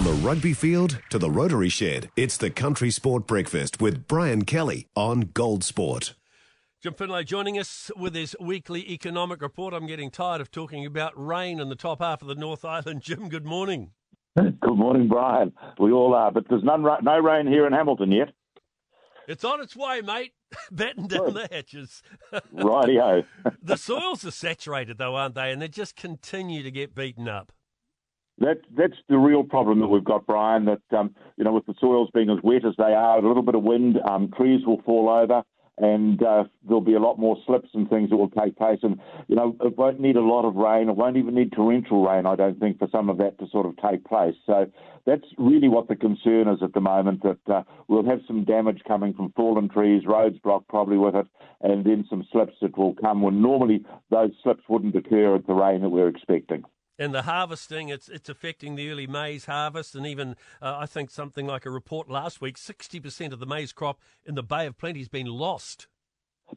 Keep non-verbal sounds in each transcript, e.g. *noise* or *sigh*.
From the rugby field to the rotary shed, it's the Country Sport Breakfast with Brian Kelly on Gold Sport. Jim Findlay joining us with his weekly economic report. I'm getting tired of talking about rain in the top half of the North Island. *laughs* Jim, good morning. Good morning, Brian. We all are, but there's none, no rain here in Hamilton yet. It's on its way, mate. *laughs* Batten down the hatches. *laughs* Rightio. the soils are saturated, though, aren't they? And they just continue to get beaten up. That, that's the real problem that we've got, Brian. That um, you know, with the soils being as wet as they are, a little bit of wind, um, trees will fall over, and uh, there'll be a lot more slips and things that will take place. And you know, it won't need a lot of rain. It won't even need torrential rain, I don't think, for some of that to sort of take place. So that's really what the concern is at the moment. That uh, we'll have some damage coming from fallen trees, roads blocked probably with it, and then some slips that will come when normally those slips wouldn't occur at the rain that we're expecting and the harvesting, it's it's affecting the early maize harvest, and even uh, I think something like a report last week, sixty percent of the maize crop in the Bay of Plenty has been lost.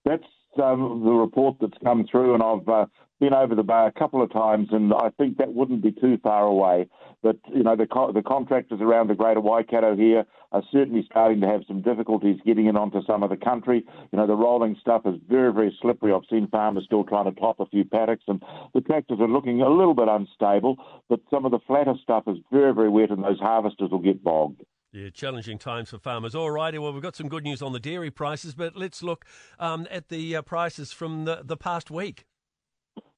That's um, the report that's come through, and I've uh, been over the bar a couple of times, and I think that wouldn't be too far away. But you know, the co- the contractors around the Greater Waikato here are certainly starting to have some difficulties getting it onto some of the country. You know, the rolling stuff is very very slippery. I've seen farmers still trying to top a few paddocks, and the tractors are looking a little bit unstable. But some of the flatter stuff is very very wet, and those harvesters will get bogged. Yeah, challenging times for farmers. All righty, well, we've got some good news on the dairy prices, but let's look um, at the uh, prices from the, the past week.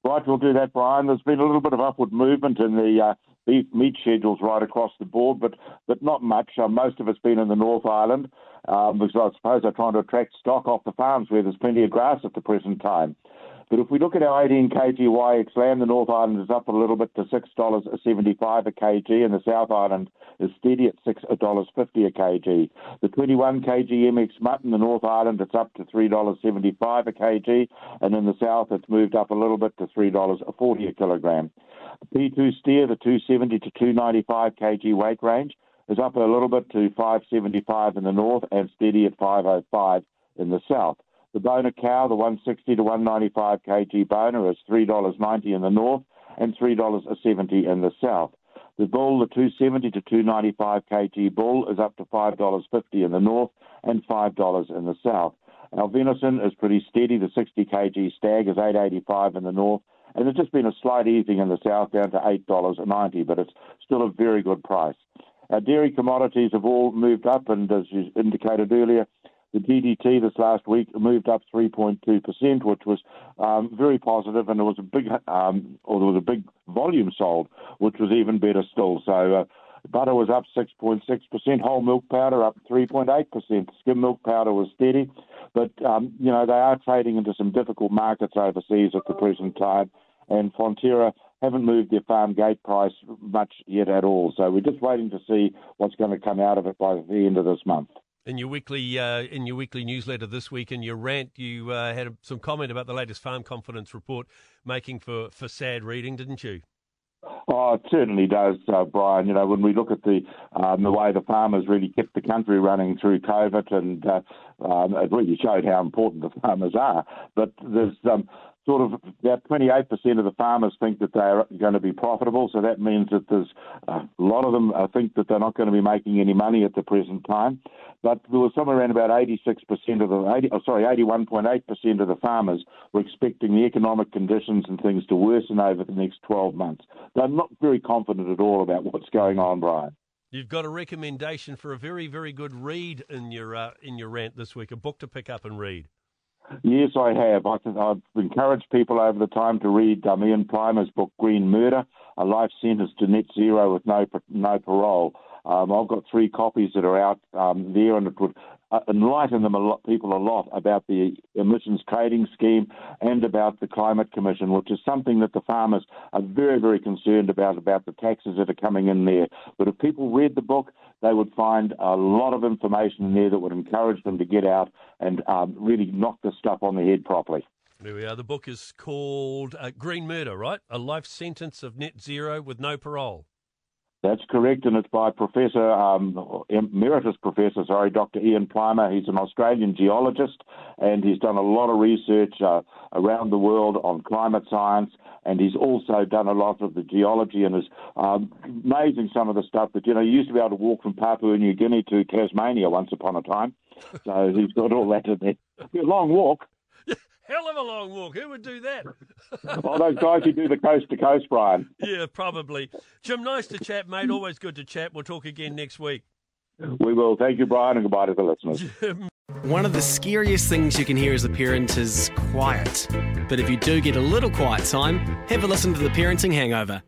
Right, we'll do that, Brian. There's been a little bit of upward movement in the uh, beef meat schedules right across the board, but but not much. Uh, most of it's been in the North Island um, because I suppose they're trying to attract stock off the farms where there's plenty of grass at the present time. But if we look at our 18 kg YX lamb, the North Island is up a little bit to $6.75 a kg, and the South Island is steady at $6.50 a kg. The 21 kg MX mutton, the North Island, it's up to $3.75 a kg, and in the South, it's moved up a little bit to $3.40 a kilogram. The P2 steer, the 270 to 295 kg weight range, is up a little bit to 575 in the north and steady at 505 in the south. The boner cow, the 160 to 195 kg boner, is $3.90 in the north and $3.70 in the south. The bull, the 270 to 295 kg bull, is up to $5.50 in the north and $5 in the south. Our venison is pretty steady. The 60 kg stag is 8.85 in the north, and there's just been a slight easing in the south down to $8.90, but it's still a very good price. Our dairy commodities have all moved up, and as you indicated earlier, the GDT this last week moved up 3.2%, which was um, very positive, and there was a big, um, or there was a big volume sold, which was even better still. So uh, butter was up 6.6%, whole milk powder up 3.8%, skim milk powder was steady, but um, you know they are trading into some difficult markets overseas at the present time, and Fonterra haven't moved their farm gate price much yet at all. So we're just waiting to see what's going to come out of it by the end of this month in your weekly uh, in your weekly newsletter this week in your rant you uh, had some comment about the latest farm confidence report making for, for sad reading didn't you Oh, it certainly does, uh, Brian. You know, when we look at the um, the way the farmers really kept the country running through COVID, and uh, um, it really showed how important the farmers are. But there's um, sort of about 28% of the farmers think that they're going to be profitable. So that means that there's a lot of them uh, think that they're not going to be making any money at the present time. But there was somewhere around about 86% of the, 80, oh, sorry, 81.8% of the farmers were expecting the economic conditions and things to worsen over the next 12 months. They're not very confident at all about what's going on, Brian. You've got a recommendation for a very, very good read in your uh, in your rant this week, a book to pick up and read. Yes, I have. I have encouraged people over the time to read um, Ian Plimer's book Green Murder, a life sentence to net zero with no no parole. Um, I've got three copies that are out um, there, and it would uh, enlighten them a lot, people a lot about the emissions trading scheme and about the climate commission, which is something that the farmers are very, very concerned about about the taxes that are coming in there. But if people read the book, they would find a lot of information in there that would encourage them to get out and um, really knock the stuff on the head properly. There we are. The book is called uh, Green Murder, right? A life sentence of net zero with no parole. That's correct, and it's by Professor um, Emeritus Professor, sorry, Dr. Ian Plimer. He's an Australian geologist, and he's done a lot of research uh, around the world on climate science, and he's also done a lot of the geology and is um, amazing some of the stuff that you know. You used to be able to walk from Papua New Guinea to Tasmania once upon a time, so he's got all that in there. a long walk. Hell of a long walk. Who would do that? *laughs* well, those guys who do the coast to coast, Brian. Yeah, probably. Jim, nice to chat, mate. Always good to chat. We'll talk again next week. We will. Thank you, Brian, and goodbye to the listeners. Jim. One of the scariest things you can hear as a parent is quiet. But if you do get a little quiet time, have a listen to The Parenting Hangover.